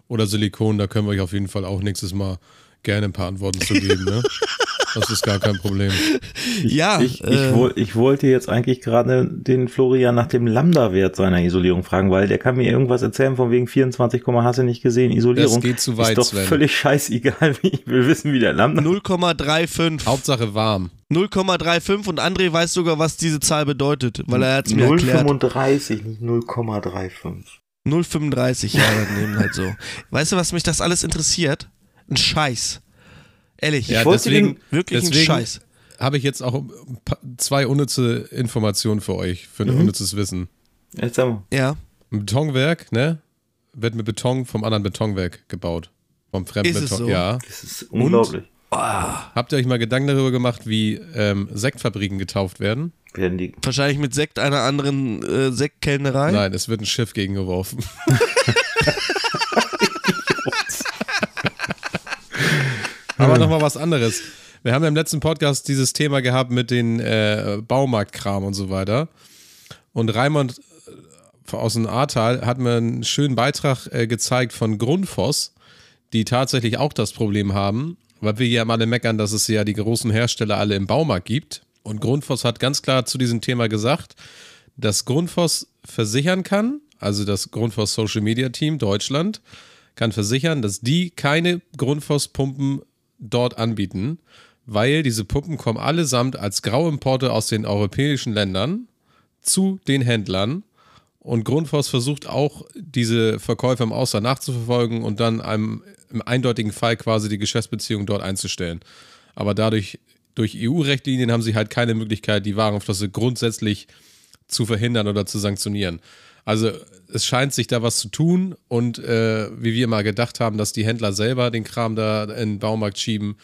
oder Silikon, da können wir euch auf jeden Fall auch nächstes Mal gerne ein paar Antworten zu geben. Ne? Das ist gar kein Problem.
Ja,
Ich, ich,
äh,
ich wollte jetzt eigentlich gerade den Florian nach dem Lambda-Wert seiner Isolierung fragen, weil der kann mir irgendwas erzählen von wegen 24, hast du nicht gesehen, Isolierung.
Das geht zu weit,
Ist doch
Sven.
völlig scheißegal, wie ich will wissen, wie der Lambda
0,35.
Hauptsache warm.
0,35 und André weiß sogar, was diese Zahl bedeutet, weil er hat es mir erklärt.
0,35, nicht 0,35.
0,35, ja, dann nehmen halt so. Weißt du, was mich das alles interessiert? Ein Scheiß. Ehrlich,
Ja,
wollte
deswegen,
wirklich ein
deswegen
Scheiß.
habe ich jetzt auch zwei unnütze Informationen für euch, für ein
Mhm.
unnützes Wissen.
Jetzt sag mal.
Ja.
Ein Betonwerk, ne, wird mit Beton vom anderen Betonwerk gebaut. Vom Fremdbeton.
Ist es so?
Ja.
Das ist unglaublich.
Habt ihr euch mal Gedanken darüber gemacht, wie ähm, Sektfabriken getauft werden?
Werden die
Wahrscheinlich mit Sekt einer anderen äh, Sektkellnerei.
Nein, es wird ein Schiff gegengeworfen. Aber nochmal was anderes. Wir haben ja im letzten Podcast dieses Thema gehabt mit den äh, Baumarktkram und so weiter. Und Raimund äh, aus dem Ahrtal hat mir einen schönen Beitrag äh, gezeigt von Grundfos, die tatsächlich auch das Problem haben, weil wir ja mal alle meckern, dass es ja die großen Hersteller alle im Baumarkt gibt. Und Grundfos hat ganz klar zu diesem Thema gesagt, dass Grundfos versichern kann, also das Grundfos Social Media Team Deutschland, kann versichern, dass die keine Grundfos-Pumpen dort anbieten, weil diese Pumpen kommen allesamt als Grauimporte aus den europäischen Ländern zu den Händlern und Grundfos versucht auch, diese Verkäufer im Ausland nachzuverfolgen und dann einem, im eindeutigen Fall quasi die Geschäftsbeziehung dort einzustellen. Aber dadurch, durch EU-Richtlinien haben sie halt keine Möglichkeit, die Warenflosse grundsätzlich zu verhindern oder zu sanktionieren. Also es scheint sich da was zu tun und äh, wie wir mal gedacht haben, dass die Händler selber den Kram da in den Baumarkt schieben,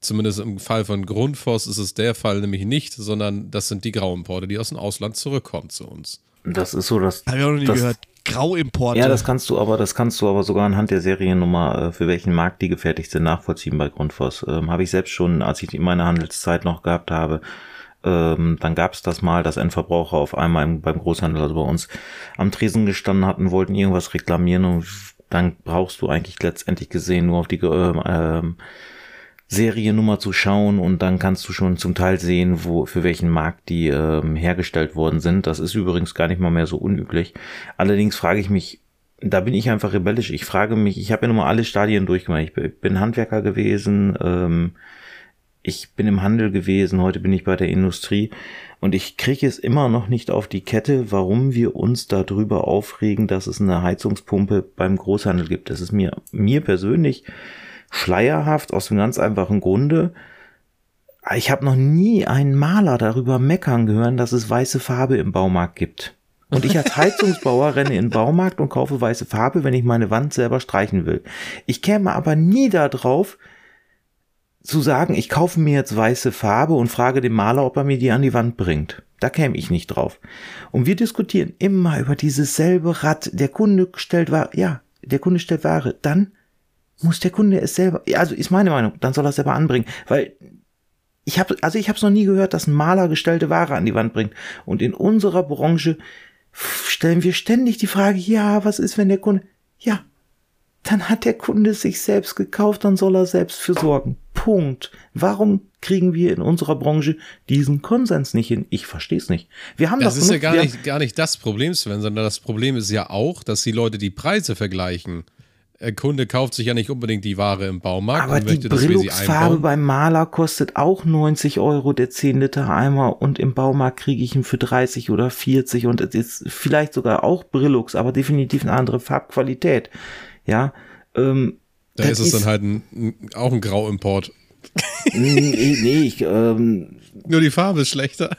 zumindest im Fall von Grundfos ist es der Fall nämlich nicht, sondern das sind die Grauimporte, die aus dem Ausland zurückkommen zu uns.
Das ist so, dass.
Habe ich auch noch nie
das,
gehört. Grauimporte.
Ja, das kannst du aber, das kannst du aber sogar anhand der Seriennummer, äh, für welchen Markt die gefertigt sind, nachvollziehen bei Grundfos. Ähm, habe ich selbst schon, als ich meine Handelszeit noch gehabt habe, ähm, dann gab es das mal, dass Endverbraucher auf einmal im, beim Großhandel, also bei uns, am Tresen gestanden hatten, wollten irgendwas reklamieren und dann brauchst du eigentlich letztendlich gesehen nur auf die ähm, ähm, Seriennummer zu schauen und dann kannst du schon zum Teil sehen, wo für welchen Markt die ähm, hergestellt worden sind. Das ist übrigens gar nicht mal mehr so unüblich. Allerdings frage ich mich, da bin ich einfach rebellisch. Ich frage mich, ich habe ja nun mal alle Stadien durchgemacht. Ich bin- bin Handwerker gewesen, ähm, ich bin im Handel gewesen, heute bin ich bei der Industrie und ich kriege es immer noch nicht auf die Kette, warum wir uns darüber aufregen, dass es eine Heizungspumpe beim Großhandel gibt. Das ist mir, mir persönlich schleierhaft aus dem ganz einfachen Grunde. Ich habe noch nie einen Maler darüber meckern gehört, dass es weiße Farbe im Baumarkt gibt. Und ich als Heizungsbauer renne in den Baumarkt und kaufe weiße Farbe, wenn ich meine Wand selber streichen will. Ich käme aber nie darauf, zu sagen, ich kaufe mir jetzt weiße Farbe und frage den Maler, ob er mir die an die Wand bringt. Da käme ich nicht drauf. Und wir diskutieren immer über dieses selbe Rad. Der Kunde stellt Ware, ja, der Kunde stellt Ware. Dann muss der Kunde es selber, ja, also ist meine Meinung, dann soll er es selber anbringen, weil Ich habe also ich habe es noch nie gehört, dass ein Maler gestellte Ware an die Wand bringt. Und in unserer Branche stellen wir ständig die Frage, ja, was ist, wenn der Kunde, ja, dann hat der Kunde sich selbst gekauft, dann soll er selbst für sorgen. Punkt. Warum kriegen wir in unserer Branche diesen Konsens nicht hin? Ich verstehe es nicht. Wir haben
das
doch
ist
genug,
ja gar nicht, gar nicht das Problem, Sven, sondern das Problem ist ja auch, dass die Leute die Preise vergleichen. Ein Kunde kauft sich ja nicht unbedingt die Ware im Baumarkt
Aber
und
die Brillux-Farbe beim Maler kostet auch 90 Euro der 10 Liter Eimer und im Baumarkt kriege ich ihn für 30 oder 40 und es ist vielleicht sogar auch Brillux, aber definitiv eine andere Farbqualität. Ja, ähm,
Da ist es dann halt ein, ein, auch ein Grauimport.
nee, nee, ich, ähm,
Nur die Farbe ist schlechter.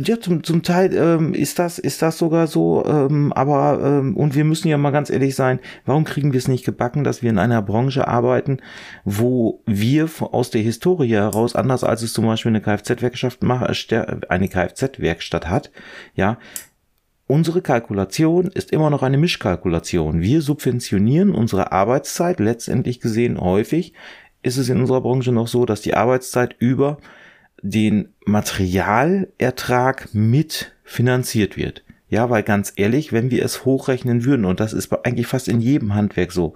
Ja, zum, zum Teil ähm, ist das ist das sogar so, ähm, aber ähm, und wir müssen ja mal ganz ehrlich sein, warum kriegen wir es nicht gebacken, dass wir in einer Branche arbeiten, wo wir aus der Historie heraus, anders als es zum Beispiel eine Kfz-Werkstatt macht, eine Kfz-Werkstatt hat, ja, Unsere Kalkulation ist immer noch eine Mischkalkulation. Wir subventionieren unsere Arbeitszeit. Letztendlich gesehen häufig ist es in unserer Branche noch so, dass die Arbeitszeit über den Materialertrag mit finanziert wird. Ja, weil ganz ehrlich, wenn wir es hochrechnen würden, und das ist eigentlich fast in jedem Handwerk so,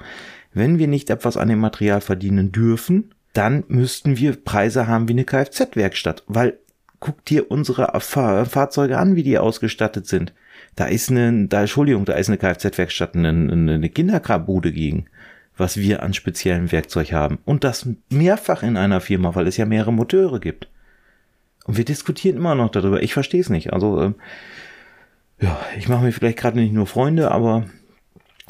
wenn wir nicht etwas an dem Material verdienen dürfen, dann müssten wir Preise haben wie eine Kfz-Werkstatt, weil guck dir unsere Fahr Fahrzeuge an, wie die ausgestattet sind. Da ist eine, da, Entschuldigung, da ist eine Kfz-Werkstatt eine, eine Kinderkrabbude gegen, was wir an speziellem Werkzeug haben. Und das mehrfach in einer Firma, weil es ja mehrere Moteure gibt. Und wir diskutieren immer noch darüber. Ich verstehe es nicht. Also, ähm, ja, ich mache mir vielleicht gerade nicht nur Freunde, aber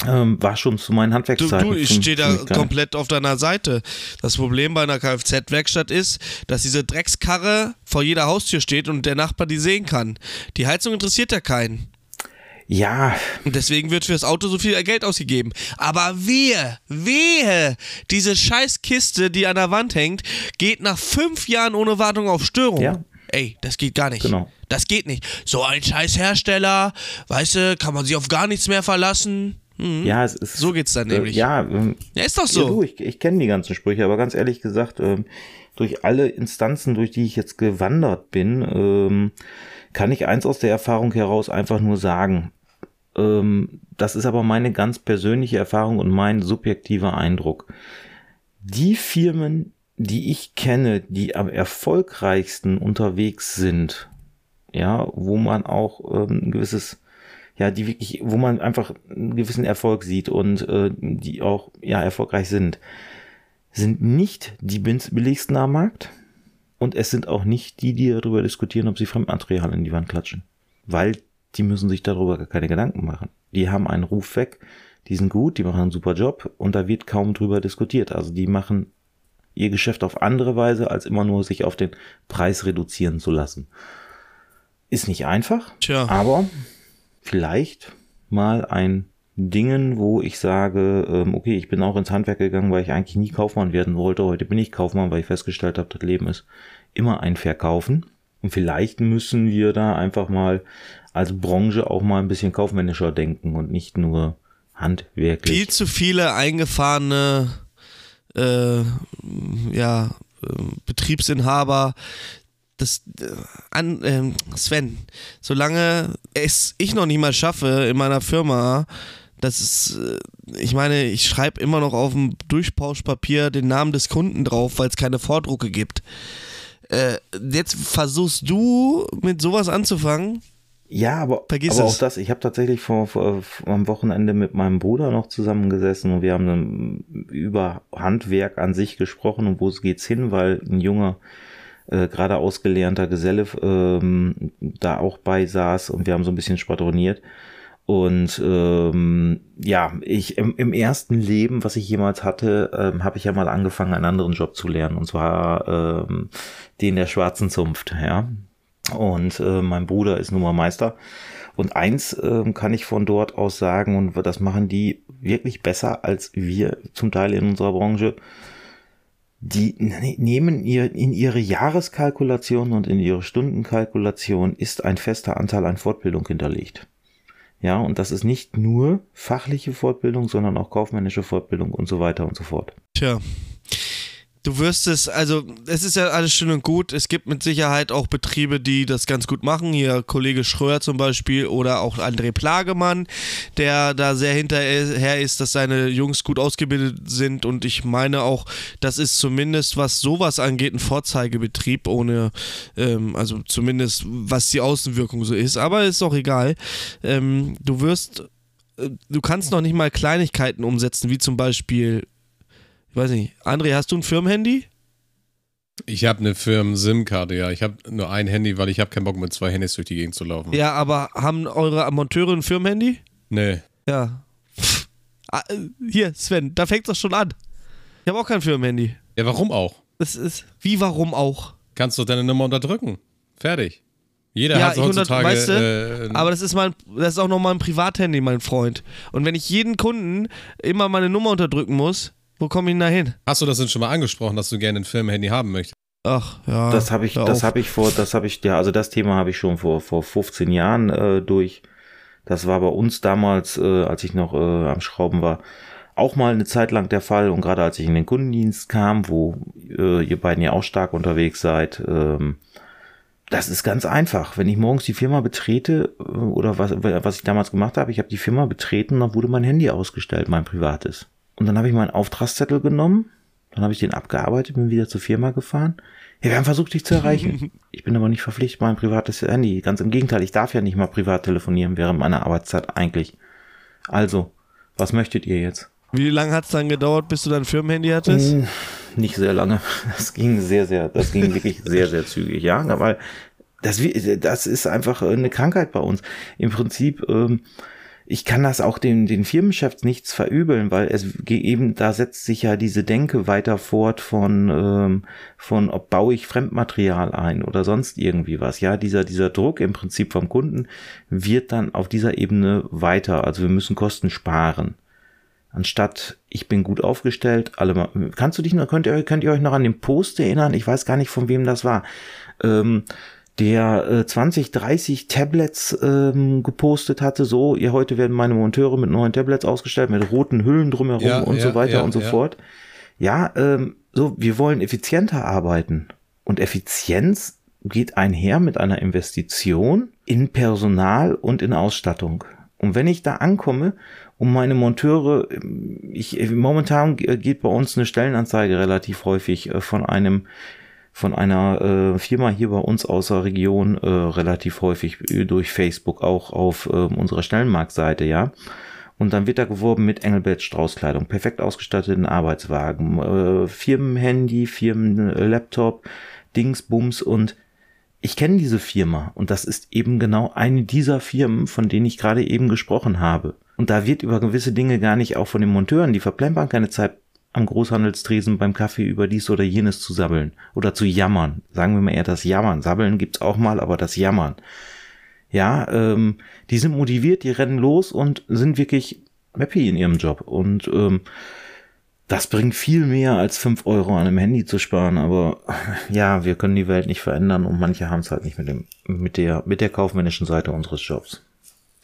ähm, war schon zu meinen
Du,
Handwerkszeiten.
du ich
zum-
stehe da komplett auf deiner Seite. Das Problem bei einer Kfz-Werkstatt ist, dass diese Dreckskarre vor jeder Haustür steht und der Nachbar die sehen kann. Die Heizung interessiert ja keinen.
Ja,
Und deswegen wird für das Auto so viel Geld ausgegeben. Aber wehe, wehe, diese Scheißkiste, die an der Wand hängt, geht nach fünf Jahren ohne Wartung auf Störung.
Ja.
Ey, das geht gar nicht.
Genau.
Das geht nicht. So ein scheiß Hersteller, weißt du, kann man sich auf gar nichts mehr verlassen. Mhm.
ja, es ist.
So geht's dann nämlich.
Äh, ja, ähm,
Ja, ist doch
Ja, du,
so.
ich, ich kenne die ganzen Sprüche, aber ganz ehrlich gesagt, ähm, durch alle Instanzen, durch die ich jetzt gewandert bin, ähm, kann ich eins aus der Erfahrung heraus einfach nur sagen. Ähm, das ist aber meine ganz persönliche Erfahrung und mein subjektiver Eindruck. Die Firmen, die ich kenne, die am erfolgreichsten unterwegs sind, ja, wo man auch ähm, ein gewisses ja, die wirklich, wo man einfach einen gewissen Erfolg sieht und äh, die auch ja erfolgreich sind, sind nicht die billigsten am Markt und es sind auch nicht die, die darüber diskutieren, ob sie Fremdmaterial in die Wand klatschen, weil die müssen sich darüber gar keine Gedanken machen. Die haben einen Ruf weg, die sind gut, die machen einen super Job und da wird kaum drüber diskutiert. Also die machen ihr Geschäft auf andere Weise, als immer nur sich auf den Preis reduzieren zu lassen. Ist nicht einfach,
Tja.
aber vielleicht mal ein Dingen, wo ich sage, ähm, okay, ich bin auch ins Handwerk gegangen, weil ich eigentlich nie Kaufmann werden wollte. Heute bin ich Kaufmann, weil ich festgestellt habe, das Leben ist immer ein Verkaufen. Und vielleicht müssen wir da einfach mal als Branche auch mal ein bisschen kaufmännischer denken und nicht nur handwerklich.
Viel zu viele eingefahrene äh, ja, äh, Betriebsinhaber. Das, äh, an, ähm, Sven, solange es ich noch nicht mal schaffe in meiner Firma, das ist, äh, ich meine, ich schreibe immer noch auf dem Durchpauschpapier den Namen des Kunden drauf, weil es keine Vordrucke gibt. Äh, jetzt versuchst du mit sowas anzufangen?
Ja, aber,
Vergiss
aber
es.
auch das, ich habe tatsächlich vor, vor, am Wochenende mit meinem Bruder noch zusammengesessen und wir haben dann über Handwerk an sich gesprochen und wo es geht's hin, weil ein junger, äh, gerade ausgelernter Geselle ähm, da auch bei saß und wir haben so ein bisschen schwadroniert. Und ähm, ja, ich im, im ersten Leben, was ich jemals hatte, ähm, habe ich ja mal angefangen, einen anderen Job zu lernen, und zwar ähm, den der schwarzen Zunft, ja. Und äh, mein Bruder ist nun mal Meister. Und eins ähm, kann ich von dort aus sagen, und das machen die wirklich besser als wir zum Teil in unserer Branche. Die ne- nehmen ihr in ihre Jahreskalkulation und in ihre Stundenkalkulation ist ein fester Anteil an Fortbildung hinterlegt. Ja, und das ist nicht nur fachliche Fortbildung, sondern auch kaufmännische Fortbildung und so weiter und so fort.
Tja. Du wirst es, also es ist ja alles schön und gut. Es gibt mit Sicherheit auch Betriebe, die das ganz gut machen. Hier Kollege Schröer zum Beispiel oder auch André Plagemann, der da sehr hinterher ist, dass seine Jungs gut ausgebildet sind. Und ich meine auch, das ist zumindest, was sowas angeht, ein Vorzeigebetrieb, ohne, ähm, also zumindest was die Außenwirkung so ist. Aber ist auch egal. Ähm, du wirst äh, du kannst noch nicht mal Kleinigkeiten umsetzen, wie zum Beispiel, ich weiß nicht, André, hast du ein Firmenhandy?
Ich habe eine Firmen-SIM-Karte, ja. Ich habe nur ein Handy, weil ich habe keinen Bock mit zwei Handys durch die Gegend zu laufen.
Ja, aber haben eure Monteure ein Firmenhandy?
Nee.
Ja. Ah, äh, Hier, Sven, da fängt das schon an. Ich habe auch kein Firmenhandy.
Ja, warum auch?
Das ist, wie warum auch?
Kannst du deine Nummer unterdrücken. Fertig. Jeder
Ja,
hat heutzutage.
weißt du,
äh,
Aber das ist mein, das ist auch nochmal ein Privathandy, mein Freund. Und wenn ich jeden Kunden immer meine Nummer unterdrücken muss, wo komme ich denn da hin?
hast du das denn schon mal angesprochen, dass du gerne ein Firmenhandy haben möchtest?
Ach, ja.
Das habe ich, das habe ich vor, das habe ich, ja, also das Thema habe ich schon vor, vor 15 Jahren äh, durch. Das war bei uns damals, äh, als ich noch äh, am Schrauben war, auch mal eine Zeit lang der Fall. Und gerade als ich in den Kundendienst kam, wo äh, ihr beiden ja auch stark unterwegs seid, ähm, das ist ganz einfach. Wenn ich morgens die Firma betrete, äh, oder was, was ich damals gemacht habe, ich habe die Firma betreten, dann wurde mein Handy ausgestellt, mein privates. Und dann habe ich meinen Auftragszettel genommen, dann habe ich den abgearbeitet, bin wieder zur Firma gefahren. Ja, wir haben versucht, dich zu erreichen. Ich bin aber nicht verpflichtet, mein privates Handy. Ganz im Gegenteil, ich darf ja nicht mal privat telefonieren während meiner Arbeitszeit eigentlich. Also, was möchtet ihr jetzt?
Wie lange hat es dann gedauert, bis du dein Firmenhandy hattest?
Hm, Nicht sehr lange. Das ging sehr, sehr, das ging wirklich sehr, sehr zügig, ja, weil das, das ist einfach eine Krankheit bei uns. Im Prinzip, ähm, ich kann das auch den, den Firmenchefs nichts verübeln, weil es eben, da setzt sich ja diese Denke weiter fort von, ähm, von, ob baue ich Fremdmaterial ein oder sonst irgendwie was. Ja, dieser, dieser Druck im Prinzip vom Kunden wird dann auf dieser Ebene weiter. Also wir müssen Kosten sparen anstatt ich bin gut aufgestellt, alle mal, kannst du dich noch, könnt ihr, könnt ihr euch noch an den Post erinnern? Ich weiß gar nicht, von wem das war. Ähm, der äh, 20, 30 Tablets ähm, gepostet hatte, so, ihr heute werden meine Monteure mit neuen Tablets ausgestellt, mit roten Hüllen drumherum
Ja,
und
ja,
so weiter
ja,
und so fort. Ja, ähm, so, wir wollen effizienter arbeiten. Und Effizienz geht einher mit einer Investition in Personal und in Ausstattung. Und wenn ich da ankomme und meine Monteure, ich, momentan geht bei uns eine Stellenanzeige relativ häufig äh, von einem, von einer äh, Firma hier bei uns aus der Region äh, relativ häufig äh, durch Facebook auch auf äh, unserer Stellenmarktseite, ja. Und dann wird da geworben mit Engelbert Strauß-Kleidung, perfekt ausgestatteten Arbeitswagen, äh, Firmenhandy, Firmenlaptop, Dingsbums und ich kenne diese Firma und das ist eben genau eine dieser Firmen, von denen ich gerade eben gesprochen habe. Und da wird über gewisse Dinge gar nicht auch von den Monteuren, die verplempern keine Zeit am Großhandelstresen beim Kaffee über dies oder jenes zu sabbeln oder zu jammern. Sagen wir mal eher das Jammern. Sabbeln gibt's auch mal, aber das Jammern. Ja, ähm, die sind motiviert, die rennen los und sind wirklich happy in ihrem Job. Und ähm, das bringt viel mehr als fünf Euro an einem Handy zu sparen, aber ja, wir können die Welt nicht verändern und manche haben es halt nicht mit dem, mit der, mit der kaufmännischen Seite unseres Jobs.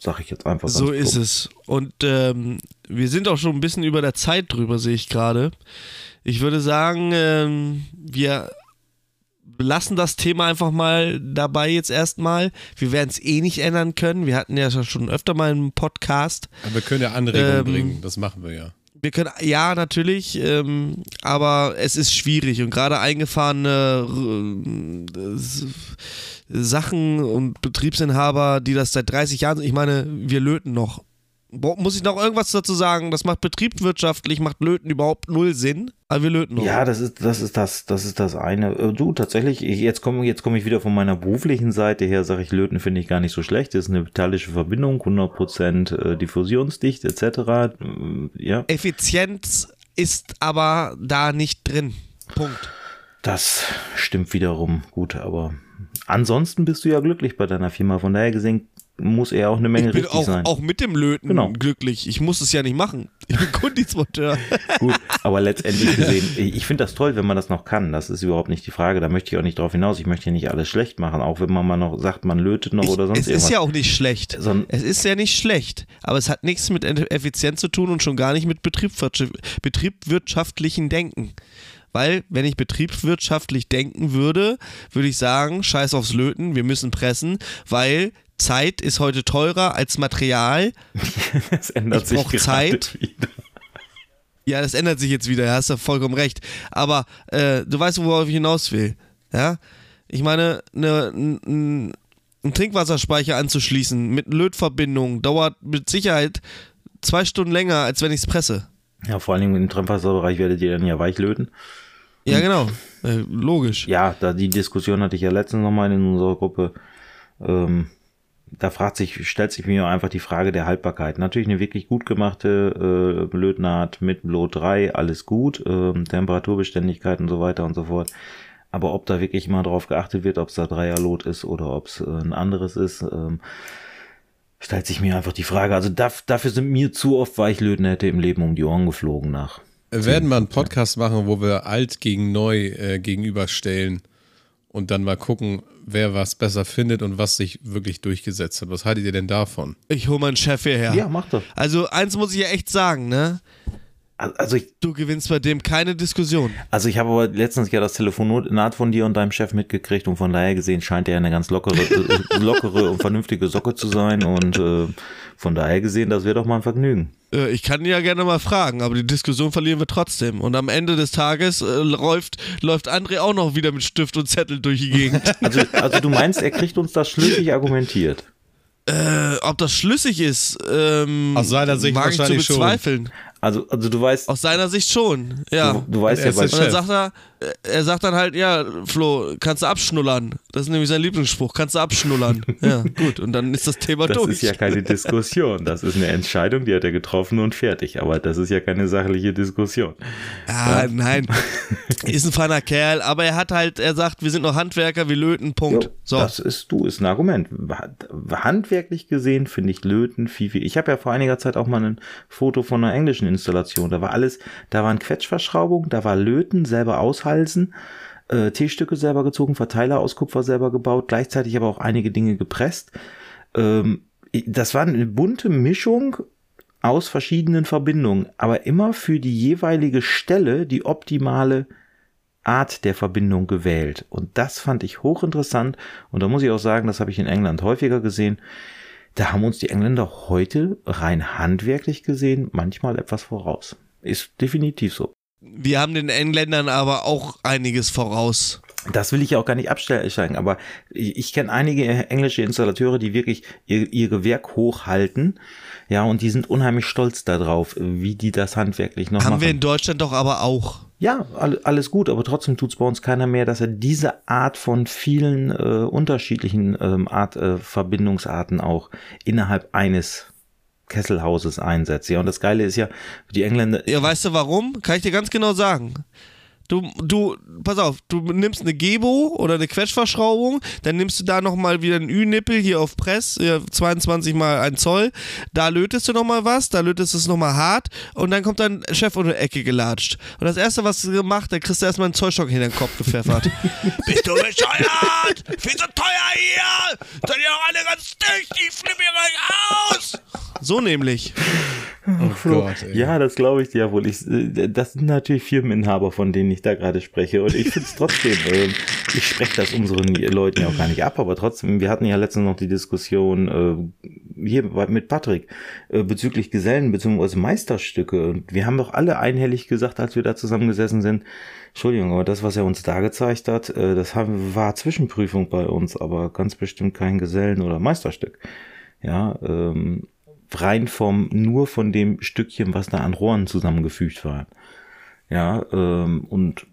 Sag ich jetzt einfach ganz
So ist es. Und ähm, wir sind auch schon ein bisschen über der Zeit drüber, sehe ich gerade. Ich würde sagen, ähm, wir lassen das Thema einfach mal dabei jetzt erstmal. Wir werden es eh nicht ändern können. Wir hatten ja schon öfter mal einen Podcast.
Aber wir können ja Anregungen
Ähm,
bringen, das machen wir ja.
Wir können, ja, natürlich, ähm, aber es ist schwierig und gerade eingefahrene äh, Sachen und Betriebsinhaber, die das seit 30 Jahren, ich meine, wir löten noch. Muss ich noch irgendwas dazu sagen? Das macht betriebswirtschaftlich, macht Löten überhaupt null Sinn, aber wir löten noch.
Ja, das ist, das ist das, das ist das eine. Äh, Du, tatsächlich, ich, jetzt komme jetzt komme ich wieder von meiner beruflichen Seite her, sage ich, Löten finde ich gar nicht so schlecht. Das ist eine metallische Verbindung, 100% äh, diffusionsdicht, etc. Ähm, Ja,
Effizienz ist aber da nicht drin. Punkt.
das stimmt wiederum gut, aber ansonsten bist du ja glücklich bei deiner Firma. Von daher gesehen muss er auch eine Menge
Ich bin
richtig
auch,
sein.
auch mit dem Löten
Genau.
glücklich. Ich muss es ja nicht machen. Ich bin Kundendienstmonteur.
Gut, aber letztendlich gesehen, ich finde das toll, wenn man das noch kann. Das ist überhaupt nicht die Frage. Da möchte ich auch nicht drauf hinaus. Ich möchte hier nicht alles schlecht machen, auch wenn man mal noch sagt, man lötet noch oder sonst
es
irgendwas.
ist ja auch nicht schlecht.
So
es ist ja nicht schlecht, aber es hat nichts mit Effizienz zu tun und schon gar nicht mit betriebswirtschaft- betriebswirtschaftlichen Denken. Weil, wenn ich betriebswirtschaftlich denken würde, würde ich sagen, scheiß aufs Löten, wir müssen pressen, weil Zeit ist heute teurer als Material.
Das ändert
Ich
sich gerade
Zeit.
wieder.
Ja, das ändert sich jetzt wieder, da hast du vollkommen recht. Aber äh, du weißt, worauf ich hinaus will. Ja? Ich meine, ne, n- n- einen Trinkwasserspeicher anzuschließen mit Lötverbindung dauert mit Sicherheit zwei Stunden länger, als wenn ich es presse.
Ja, vor allen Dingen im Trinkwasserbereich werdet ihr dann ja weich löten.
Ja, genau. Äh, logisch.
Ja, da die Diskussion hatte ich ja letztens nochmal in unserer Gruppe. Ähm, da fragt sich, stellt sich mir einfach die Frage der Haltbarkeit. Natürlich eine wirklich gut gemachte äh, Lötnaht mit Lot 3, alles gut, ähm, Temperaturbeständigkeit und so weiter und so fort. Aber ob da wirklich mal drauf geachtet wird, ob es da Dreierlot ist oder ob es äh, ein anderes ist, ähm, stellt sich mir einfach die Frage. Also daf dafür sind mir zu oft Weichlötnähte im Leben um die Ohren geflogen nach.
Wir werden mal einen Podcast machen, wo wir alt gegen neu äh, gegenüberstellen und dann mal gucken, wer was besser findet und was sich wirklich durchgesetzt hat. Was haltet ihr denn davon?
Ich hole meinen Chef hierher.
Ja, mach das.
Also, eins muss ich ja echt sagen, ne?
Also ich,
Du gewinnst bei dem keine Diskussion.
Also ich habe aber letztens ja das Telefonat von dir und deinem Chef mitgekriegt und von daher gesehen scheint er eine ganz lockere, äh, lockere und vernünftige Socke zu sein und äh, von daher gesehen, das wäre doch mal ein Vergnügen.
Äh, Ich kann ihn ja gerne mal fragen, aber die Diskussion verlieren wir trotzdem. Und am Ende des Tages äh, läuft, läuft André auch noch wieder mit Stift und Zettel durch die Gegend.
Also, also du meinst, er kriegt uns das schlüssig argumentiert.
äh, ob das schlüssig ist, ähm,
Aus seiner Sicht
mag ich zu
wahrscheinlich schon.
Also, also du weißt,
Aus seiner Sicht schon, ja.
du, du weißt ja
ist
Und dann sagt er, er sagt dann halt, ja, Flo, kannst du abschnullern. Das ist nämlich sein Lieblingsspruch, kannst du abschnullern. ja, gut, und dann ist das Thema
das
durch.
ist ja keine Diskussion, das ist eine Entscheidung, die hat er getroffen und fertig, aber das ist ja keine sachliche Diskussion.
Ah, nein. Ist ein feiner Kerl, aber er hat halt, er sagt, wir sind noch Handwerker, wir löten, Punkt.
Jo,
so.
Das ist du, ist ein Argument. Handwerklich gesehen finde ich Löten viel, viel. Ich habe ja vor einiger Zeit auch mal ein Foto von einer englischen Installation. Da war alles, da waren Quetschverschraubungen, da war Löten, selber aushalsen, äh, T-Stücke selber gezogen, Verteiler aus Kupfer selber gebaut, gleichzeitig aber auch einige Dinge gepresst. Ähm, das war eine bunte Mischung aus verschiedenen Verbindungen, aber immer für die jeweilige Stelle die optimale Art der Verbindung gewählt. Und das fand ich hochinteressant. Und da muss ich auch sagen, das habe ich in England häufiger gesehen. Da haben uns die Engländer heute rein handwerklich gesehen manchmal etwas voraus. Ist definitiv so.
Wir haben den Engländern aber auch einiges voraus.
Das will ich ja auch gar nicht absteigen, aber ich, ich kenne einige englische Installateure, die wirklich ihr, ihr Gewerk hochhalten. Ja, und die sind unheimlich stolz darauf, wie die das handwerklich noch
Haben
machen.
wir in Deutschland doch aber auch.
Ja, all- alles gut, aber trotzdem tut's bei uns keiner mehr, dass er diese Art von vielen äh, unterschiedlichen ähm, Art äh, Verbindungsarten auch innerhalb eines Kesselhauses einsetzt. Ja, und das Geile ist ja, die Engländer,
Ja, weißt du warum? Kann ich dir ganz genau sagen. Du, du, pass auf, du nimmst eine Gebo oder eine Quetschverschraubung, dann nimmst du da nochmal wieder einen Ü-Nippel hier auf Press, ja, 22 mal ein Zoll, da lötest du nochmal was, da lötest du es nochmal hart und dann kommt dein Chef um die Ecke gelatscht. Und das erste, was du gemacht, da kriegst du erstmal einen Zollstock in den Kopf gepfeffert. Bist du bescheuert? Viel zu teuer hier! Seid ihr auch alle ganz dicht? Ich flippe hier gleich aus! So nämlich.
Oh Gott, ey.
ja, das glaube ich dir ja wohl. Ich, äh, das sind natürlich Firmeninhaber, von denen ich da gerade spreche. Und ich finde es trotzdem, ähm, ich spreche das unseren Leuten ja auch gar nicht ab, aber trotzdem, wir hatten ja letztens noch die Diskussion äh, hier mit Patrick äh, bezüglich Gesellen bzw. Meisterstücke. Und wir haben doch alle einhellig gesagt, als wir da zusammengesessen sind, Entschuldigung, aber das, was er uns da gezeigt hat, äh, das haben, war Zwischenprüfung bei uns, aber ganz bestimmt kein Gesellen- oder Meisterstück. Ja, ähm, rein vom, nur von dem Stückchen, was da an Rohren zusammengefügt war. Ja, ähm, und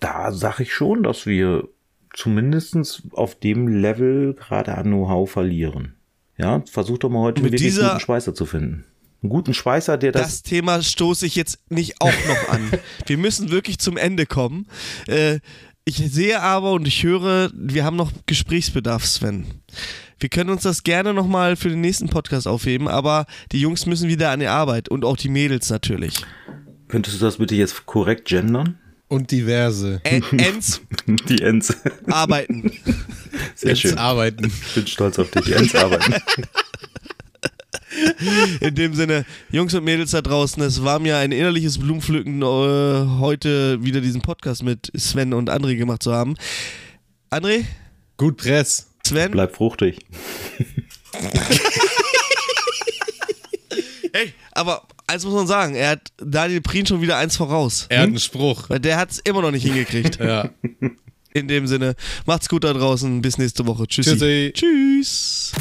da sage ich schon, dass wir zumindestens auf dem Level gerade an Know-how verlieren. Ja, versuch doch mal heute
Mit dieser-
guten Schweißer zu finden. Einen guten Schweißer, der das,
Das Thema stoße ich jetzt nicht auch noch an. Wir müssen wirklich zum Ende kommen. Äh, ich sehe aber und ich höre, wir haben noch Gesprächsbedarf, Sven. Wir können uns das gerne nochmal für den nächsten Podcast aufheben, aber die Jungs müssen wieder an die Arbeit und auch die Mädels natürlich.
könntest du das bitte jetzt korrekt gendern?
Und diverse.
En Ends
Die Ents.
arbeiten.
Sehr
Jetzt
schön.
arbeiten.
Ich bin stolz auf dich. Die Ents arbeiten.
In dem Sinne, Jungs und Mädels da draußen, es war mir ein innerliches Blumenpflücken, äh, heute wieder diesen Podcast mit Sven und André gemacht zu haben. André?
Gut Press.
Sven?
Bleib fruchtig.
Hey, aber eins muss man sagen, er hat Daniel Prien schon wieder eins voraus.
Er hat einen Spruch.
Weil der hat es immer noch nicht hingekriegt.
Ja.
In dem Sinne, macht's gut da draußen. Bis nächste Woche. Tschüssi.
Tschüssi.
Tschüss.